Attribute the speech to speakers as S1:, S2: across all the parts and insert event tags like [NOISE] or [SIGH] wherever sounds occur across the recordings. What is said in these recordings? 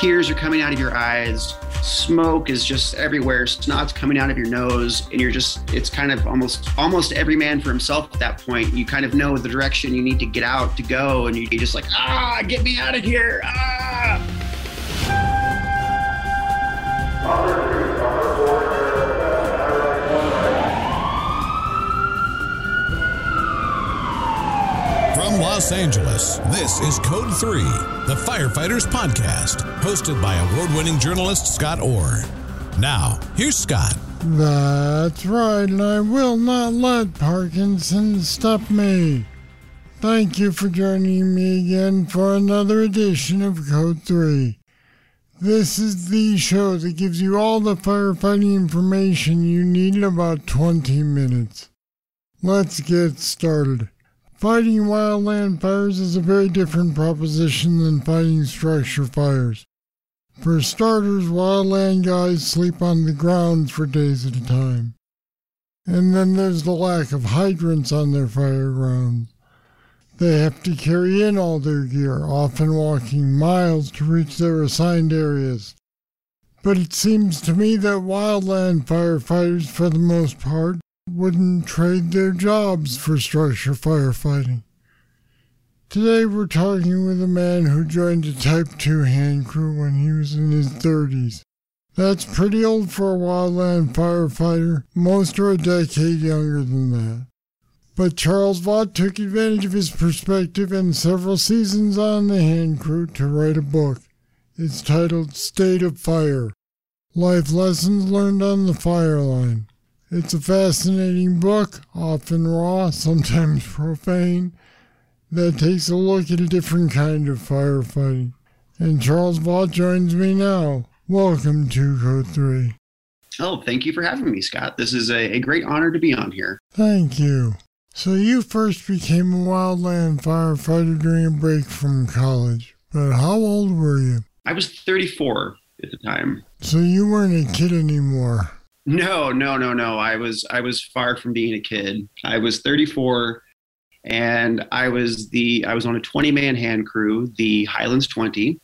S1: tears are coming out of your eyes, smoke is just everywhere, snot's coming out of your nose, and you're just it's kind of almost almost every man for himself at that point. You kind of know the direction you need to get out to go, and you're just like, ah, get me out of here. Ah.
S2: From Los Angeles, this is Code 3, the Firefighters Podcast, hosted by award winning journalist Scott Orr. Now, here's Scott.
S3: That's right, and I will not let Parkinson stop me. Thank you for joining me again for another edition of Code 3. This is the show that gives you all the firefighting information you need in about 20 minutes. Let's get started. Fighting wildland fires is a very different proposition than fighting structure fires. For starters, wildland guys sleep on the ground for days at a time. And then there's the lack of hydrants on their fire grounds. They have to carry in all their gear, often walking miles to reach their assigned areas. But it seems to me that wildland firefighters, for the most part, wouldn't trade their jobs for structure firefighting. Today we're talking with a man who joined a Type 2 hand crew when he was in his 30s. That's pretty old for a wildland firefighter. Most are a decade younger than that. But Charles Vaught took advantage of his perspective and several seasons on the hand crew to write a book. It's titled State of Fire Life Lessons Learned on the Fire Line. It's a fascinating book, often raw, sometimes [LAUGHS] profane, that takes a look at a different kind of firefighting. And Charles Vaught joins me now. Welcome to Code 3.
S1: Oh, thank you for having me, Scott. This is a, a great honor to be on here.
S3: Thank you. So you first became a wildland firefighter during a break from college. But how old were you?
S1: I was 34 at the time.
S3: So you weren't a kid anymore.
S1: No, no, no, no. I was I was far from being a kid. I was 34 and I was the I was on a 20 man hand crew, the Highlands 20,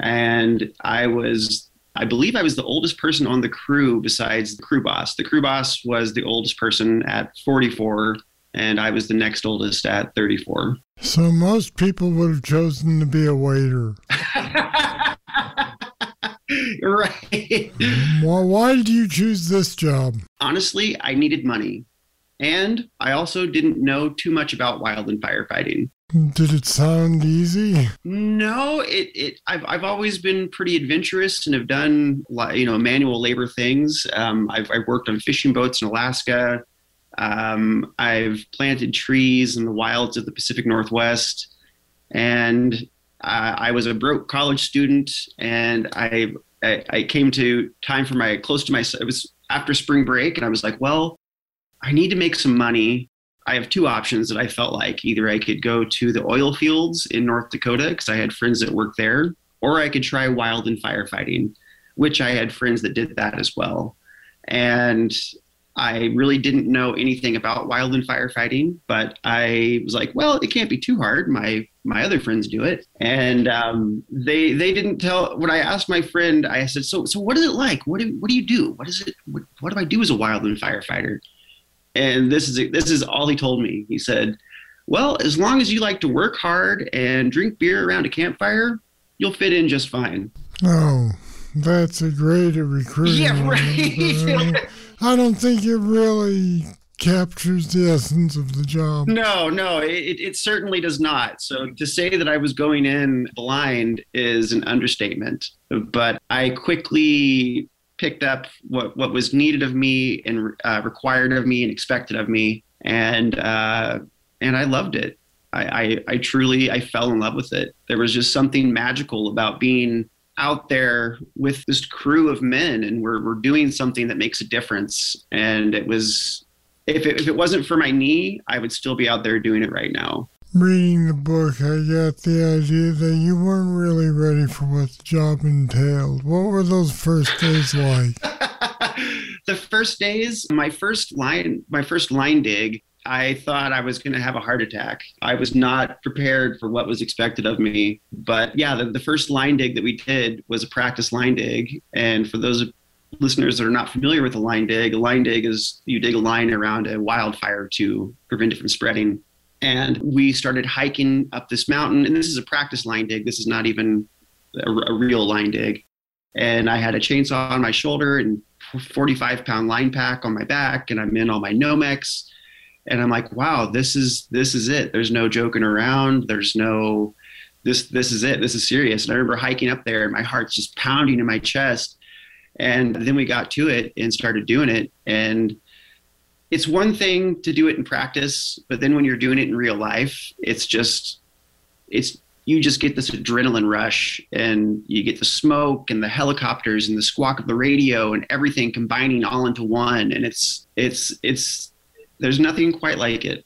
S1: and I was I believe I was the oldest person on the crew besides the crew boss. The crew boss was the oldest person at 44 and I was the next oldest at 34.
S3: So most people would have chosen to be a waiter. [LAUGHS] [LAUGHS]
S1: right.
S3: Well, why did you choose this job?
S1: Honestly, I needed money. And I also didn't know too much about wildland firefighting.
S3: Did it sound easy?
S1: No, it, it I've, I've always been pretty adventurous and have done you know manual labor things. Um, I've, I've worked on fishing boats in Alaska. Um, I've planted trees in the wilds of the Pacific Northwest, and uh, I was a broke college student, and I, I, I came to time for my close to my it was after spring break, and I was like, well, I need to make some money. I have two options that I felt like either I could go to the oil fields in North Dakota because I had friends that worked there, or I could try wildland firefighting, which I had friends that did that as well. And I really didn't know anything about wildland firefighting, but I was like, well, it can't be too hard. My my other friends do it, and um, they they didn't tell. When I asked my friend, I said, so so what is it like? What do what do you do? What is it? What, what do I do as a wildland firefighter? And this is this is all he told me. He said, well, as long as you like to work hard and drink beer around a campfire, you'll fit in just fine.
S3: Oh, that's a great recruiting.
S1: Yeah, right.
S3: I don't think it really captures the essence of the job.
S1: No, no, it, it certainly does not. So to say that I was going in blind is an understatement. But I quickly picked up what, what was needed of me and uh, required of me and expected of me, and uh, and I loved it. I, I, I truly I fell in love with it. There was just something magical about being out there with this crew of men and we're, we're doing something that makes a difference. And it was, if it, if it wasn't for my knee, I would still be out there doing it right now.
S3: Reading the book, I got the idea that you weren't really ready for what the job entailed. What were those first days like? [LAUGHS]
S1: the first days, my first line, my first line dig, I thought I was going to have a heart attack. I was not prepared for what was expected of me. But yeah, the, the first line dig that we did was a practice line dig. And for those listeners that are not familiar with a line dig, a line dig is you dig a line around a wildfire to prevent it from spreading. And we started hiking up this mountain. And this is a practice line dig. This is not even a, a real line dig. And I had a chainsaw on my shoulder and 45 pound line pack on my back. And I'm in all my Nomex and i'm like wow this is this is it. There's no joking around. There's no this this is it. This is serious. And i remember hiking up there and my heart's just pounding in my chest. And then we got to it and started doing it. And it's one thing to do it in practice but then when you're doing it in real life it's just it's you just get this adrenaline rush and you get the smoke and the helicopters and the squawk of the radio and everything combining all into one. And it's it's it's there's nothing quite like it.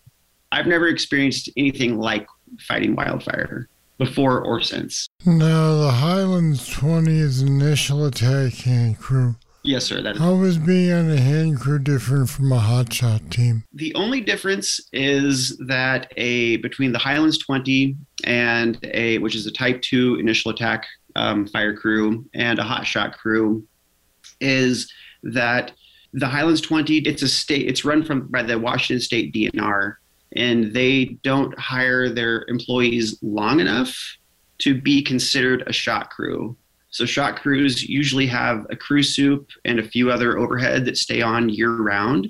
S1: I've never experienced anything like fighting wildfire before or since.
S3: Now, the Highlands 20 is initial attack hand crew.
S1: Yes, sir. That is.
S3: How is being on a hand crew different from a hotshot team?
S1: The only difference is that a between the Highlands 20 and a which is a Type 2 initial attack um, fire crew and a hotshot crew is that the Highlands 20, it's a state, it's run from by the Washington State DNR, and they don't hire their employees long enough to be considered a shot crew. So shot crews usually have a crew soup and a few other overhead that stay on year round.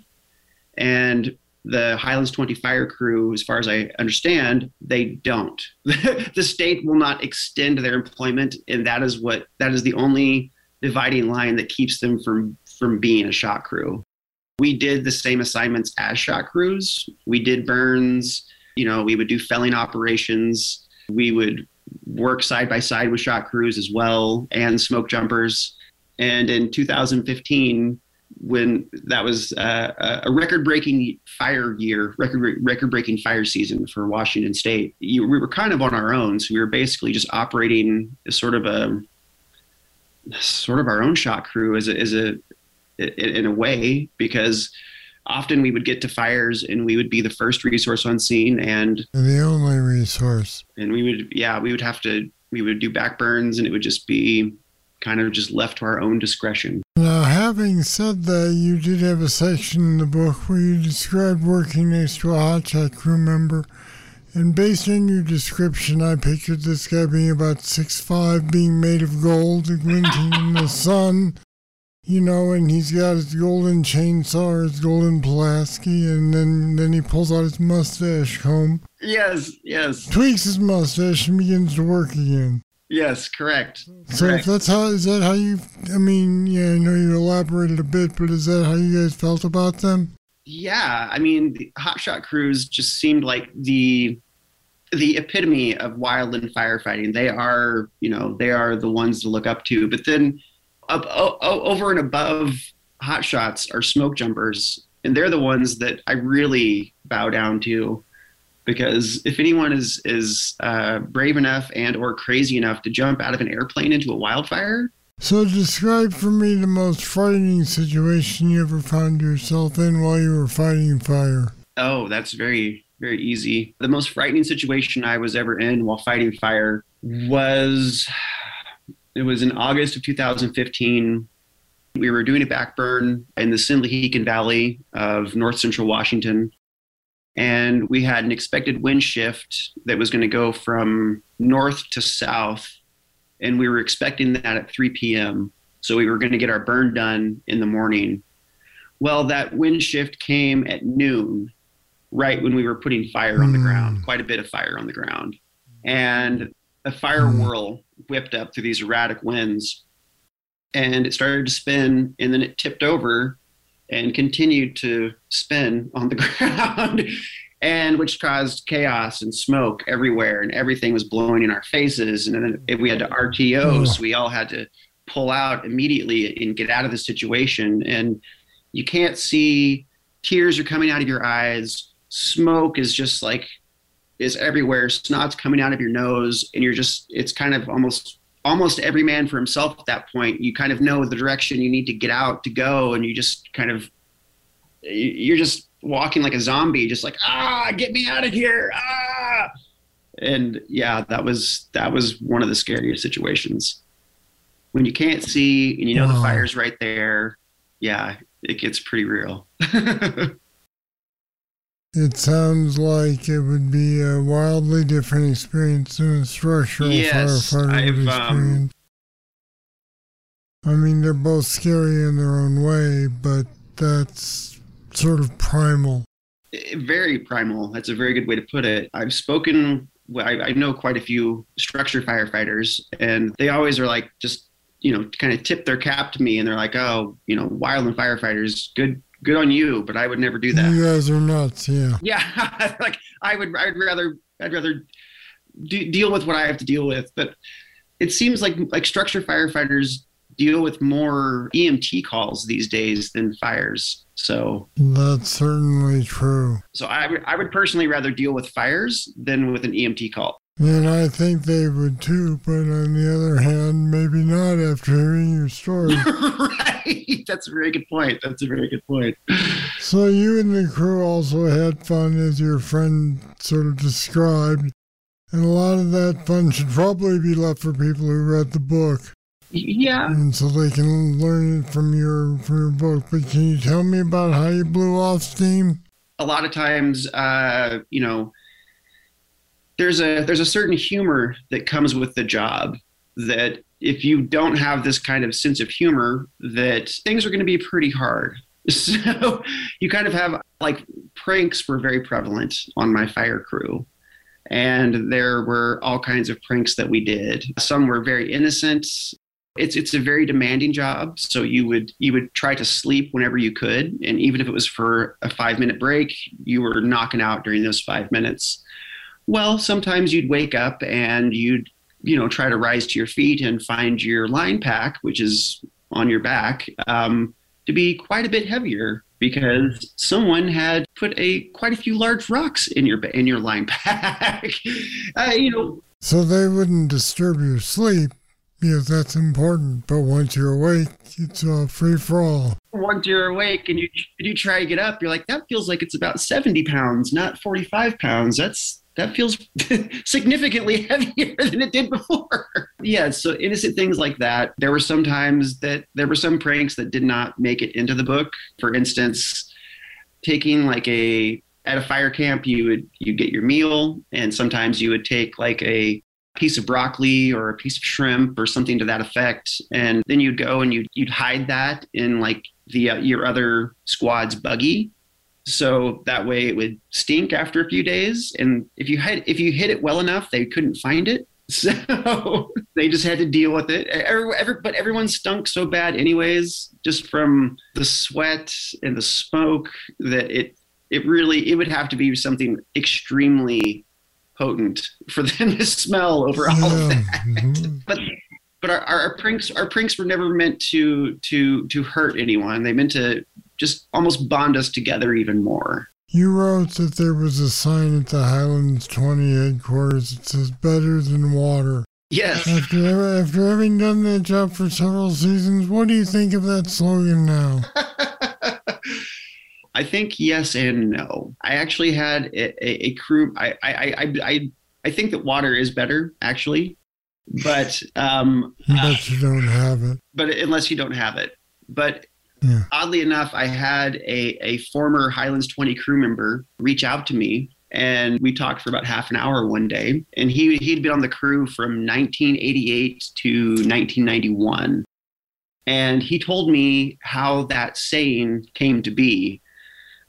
S1: And the Highlands 20 fire crew, as far as I understand, they don't. [LAUGHS] the state will not extend their employment, and that is what that is the only dividing line that keeps them from from being a shot crew. We did the same assignments as shot crews. We did burns, you know, we would do felling operations. We would work side by side with shot crews as well and smoke jumpers. And in 2015, when that was uh, a record-breaking fire year, record record-breaking fire season for Washington State, you, we were kind of on our own. So we were basically just operating as sort of a sort of our own shot crew as a, as a in a way because often we would get to fires and we would be the first resource on scene and
S3: the only resource.
S1: And we would yeah we would have to we would do back burns and it would just be kind of just left to our own discretion.
S3: Now having said that you did have a section in the book where you described working next to a hotshot crew member. And based on your description, I pictured this guy being about six five, being made of gold, glinting in the sun, you know, and he's got his golden chainsaw, his golden Pulaski, and then, then he pulls out his mustache comb.
S1: Yes, yes.
S3: Tweaks his mustache and begins to work again.
S1: Yes, correct.
S3: So
S1: correct.
S3: if that's how is that how you? I mean, yeah, I know you elaborated a bit, but is that how you guys felt about them?
S1: Yeah, I mean, the hotshot crews just seemed like the the epitome of wildland firefighting. They are, you know, they are the ones to look up to. But then up, over and above hot shots are smoke jumpers, and they're the ones that I really bow down to, because if anyone is is uh, brave enough and or crazy enough to jump out of an airplane into a wildfire.
S3: So describe for me the most frightening situation you ever found yourself in while you were fighting fire.
S1: Oh, that's very very easy. The most frightening situation I was ever in while fighting fire was it was in August of 2015. We were doing a backburn in the Sinlahekin Valley of north central Washington. And we had an expected wind shift that was going to go from north to south. And we were expecting that at 3 p.m. So we were going to get our burn done in the morning. Well, that wind shift came at noon, right when we were putting fire on the ground, hmm. quite a bit of fire on the ground. And a fire hmm. whirl whipped up through these erratic winds. And it started to spin, and then it tipped over and continued to spin on the [LAUGHS] ground, and which caused chaos and smoke everywhere, and everything was blowing in our faces. And then if we had to oh. RTO, so we all had to pull out immediately and get out of the situation. And you can't see, tears are coming out of your eyes, smoke is just like is everywhere. Snot's coming out of your nose, and you're just, it's kind of almost almost every man for himself at that point. You kind of know the direction you need to get out to go, and you just kind of you're just walking like a zombie, just like ah, get me out of here, ah. And yeah, that was that was one of the scariest situations when you can't see and you know wow. the fire's right there. Yeah, it gets pretty real. [LAUGHS]
S3: It sounds like it would be a wildly different experience than a structural yes, firefighter I've, um, experience. Um, I mean, they're both scary in their own way, but that's sort of primal.
S1: Very primal. That's a very good way to put it. I've spoken, I, I know quite a few structure firefighters, and they always are like, just, you know, kind of tip their cap to me, and they're like, oh, you know, wildland firefighters, good good on you, but I would never do that.
S3: You guys are nuts, yeah.
S1: Yeah, [LAUGHS] like I would, I'd rather, I'd rather deal with what I have to deal with. But it seems like like structure firefighters deal with more EMT calls these days than fires. So
S3: that's certainly true.
S1: So I, I would personally rather deal with fires than with an EMT call.
S3: And I think they would too, but on the other hand, maybe not after hearing your story. [LAUGHS]
S1: right. [LAUGHS] That's a very good point. That's a very good point.
S3: So you and the crew also had fun, as your friend sort of described. And a lot of that fun should probably be left for people who read the book.
S1: Yeah.
S3: And so they can learn it from your from your book. But can you tell me about how you blew off steam?
S1: A lot of times, uh, you know, there's a there's a certain humor that comes with the job that if you don't have this kind of sense of humor that things are going to be pretty hard. [LAUGHS] So you kind of have like pranks were very prevalent on my fire crew. And there were all kinds of pranks that we did. Some were very innocent. It's it's a very demanding job so you would you would try to sleep whenever you could. And even if it was for a 5 minute break you were knocking out during those 5 minutes. Well, sometimes you'd wake up and you'd, you know, try to rise to your feet and find your line pack, which is on your back, um, to be quite a bit heavier because someone had put a quite a few large rocks in your in your line [LAUGHS] pack. uh, you know.
S3: So they wouldn't disturb your sleep. Yes, that's important. But once you're awake, it's a free for all.
S1: Once you're awake and you you try to get up, you're like, that feels like it's about 70 pounds, not 45 pounds. That's that feels [LAUGHS] significantly [LAUGHS] heavier than it did before. yeah, so innocent things like that. There were some times that there were some pranks that did not make it into the book. For instance, taking like a at a fire camp, you would you get your meal, and sometimes you would take like a piece of broccoli or a piece of shrimp or something to that effect, and then you'd go and you'd you'd hide that in like the uh, your other squad's buggy so that way it would stink after a few days. And if you had if you hit it well enough they couldn't find it. [LAUGHS] So they just had to deal with it. Every, every, but everyone stunk so bad anyways just from the sweat and the smoke that it it really it would have to be something extremely potent for [LAUGHS] them to smell over all of that. mm-hmm. but but our, our pranks our pranks were never meant to to to hurt anyone. They meant to just almost bond us together even more.
S3: You wrote that there was a sign at the Highlands 20 headquarters that says better than water.
S1: Yes.
S3: After, after having done that job for several seasons, what do you think of that slogan now? [LAUGHS]
S1: I think yes and no. I actually had a, a, a crew. I, I, I, I, I think that water is better, actually, but um,
S3: but uh, you don't have it.
S1: But unless you don't have it, but yeah. Oddly enough, I had a, a former Highlands 20 crew member reach out to me and we talked for about half an hour one day. And he, he'd been on the crew from 1988 to 1991. And he told me how that saying came to be.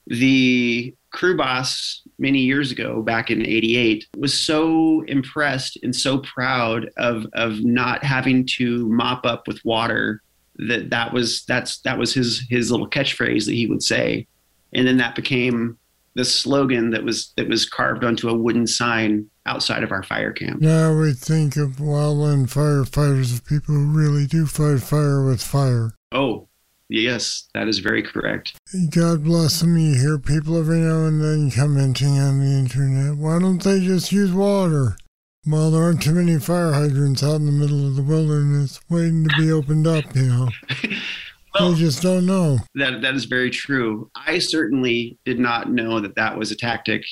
S1: The crew boss many years ago, back in 88, was so impressed and so proud of, of not having to mop up with water that that was that's that was his his little catchphrase that he would say and then that became the slogan that was that was carved onto a wooden sign outside of our fire camp.
S3: Now we think of wildland firefighters as people who really do fight fire with fire.
S1: Oh, yes, that is very correct.
S3: God bless them. You hear people every now and then commenting on the internet. Why don't they just use water? Well, there aren't too many fire hydrants out in the middle of the wilderness waiting to be opened up, you know. [LAUGHS] Well, they just don't know.
S1: That that is very true. I certainly did not know that that was a tactic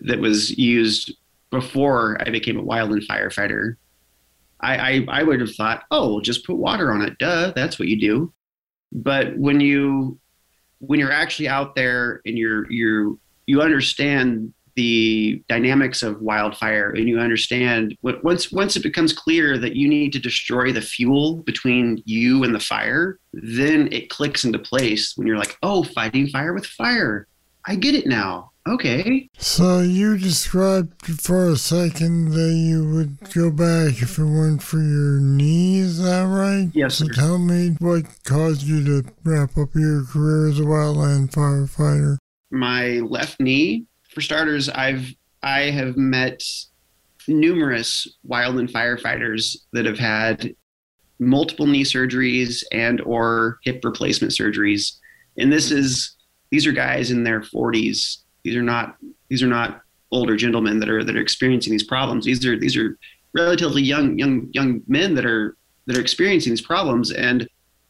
S1: that was used before I became a wildland firefighter. I, I, I would have thought, oh, well, just put water on it. Duh, that's what you do. But when you when you're actually out there and you're you're you understand the dynamics of wildfire and you understand once once it becomes clear that you need to destroy the fuel between you and the fire then it clicks into place when you're like oh fighting fire with fire. I get it now. Okay.
S3: So you described for a second that you would go back if it weren't for your knee is that right?
S1: Yes
S3: so tell me what caused you to wrap up your career as a wildland firefighter
S1: my left knee for starters, I've I have met numerous wildland firefighters that have had multiple knee surgeries and or hip replacement surgeries. And this is these are guys in their 40s. These are not these are not older gentlemen that are that are experiencing these problems. These are these are relatively young young young men that are that are experiencing these problems. And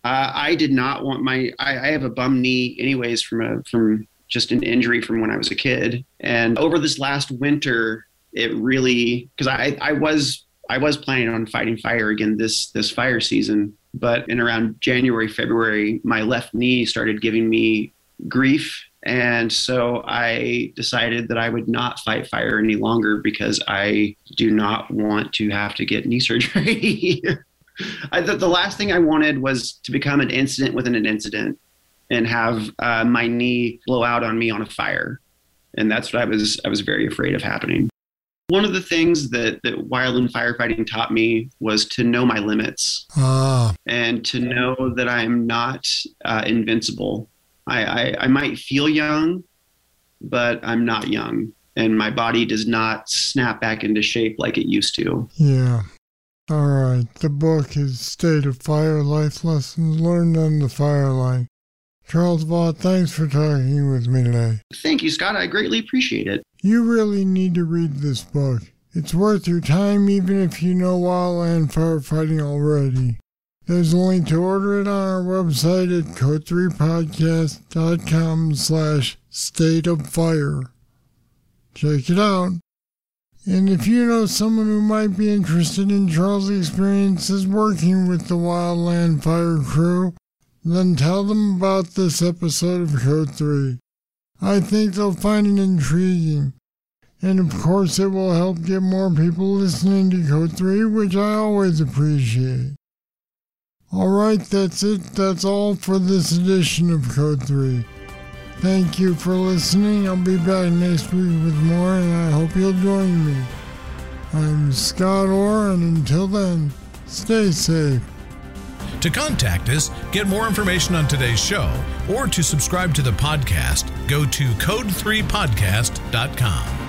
S1: uh, I did not want my I, I have a bum knee anyways from a from just an injury from when I was a kid. And over this last winter, it really because I, I was I was planning on fighting fire again this this fire season, but in around January February, my left knee started giving me grief, and so I decided that I would not fight fire any longer because I do not want to have to get knee [LAUGHS] surgery. I thought the last thing I wanted was to become an incident within an incident and have uh, my knee blow out on me on a fire. And that's what I was I was very afraid of happening. One of the things that, that wildland firefighting taught me was to know my limits
S3: ah.
S1: and to know that I'm not uh, invincible. I, I, I might feel young, but I'm not young. And my body does not snap back into shape like it used to.
S3: Yeah. All right. The book is State of Fire Life Lessons Learned on the Fire Line. Charles Vaught, thanks for talking with me today.
S1: Thank you, Scott. I greatly appreciate it.
S3: You really need to read this book. It's worth your time even if you know wildland firefighting already. There's a link to order it on our website at code3podcast.com slash state of fire. Check it out. And if you know someone who might be interested in Charles' experiences working with the Wildland Fire Crew, then tell them about this episode of Code 3. I think they'll find it intriguing. And of course, it will help get more people listening to Code 3, which I always appreciate. Alright, that's it. That's all for this edition of Code 3. Thank you for listening. I'll be back next week with more, and I hope you'll join me. I'm Scott Orr, and until then, stay safe.
S2: To contact us, get more information on today's show, or to subscribe to the podcast, go to code3podcast.com.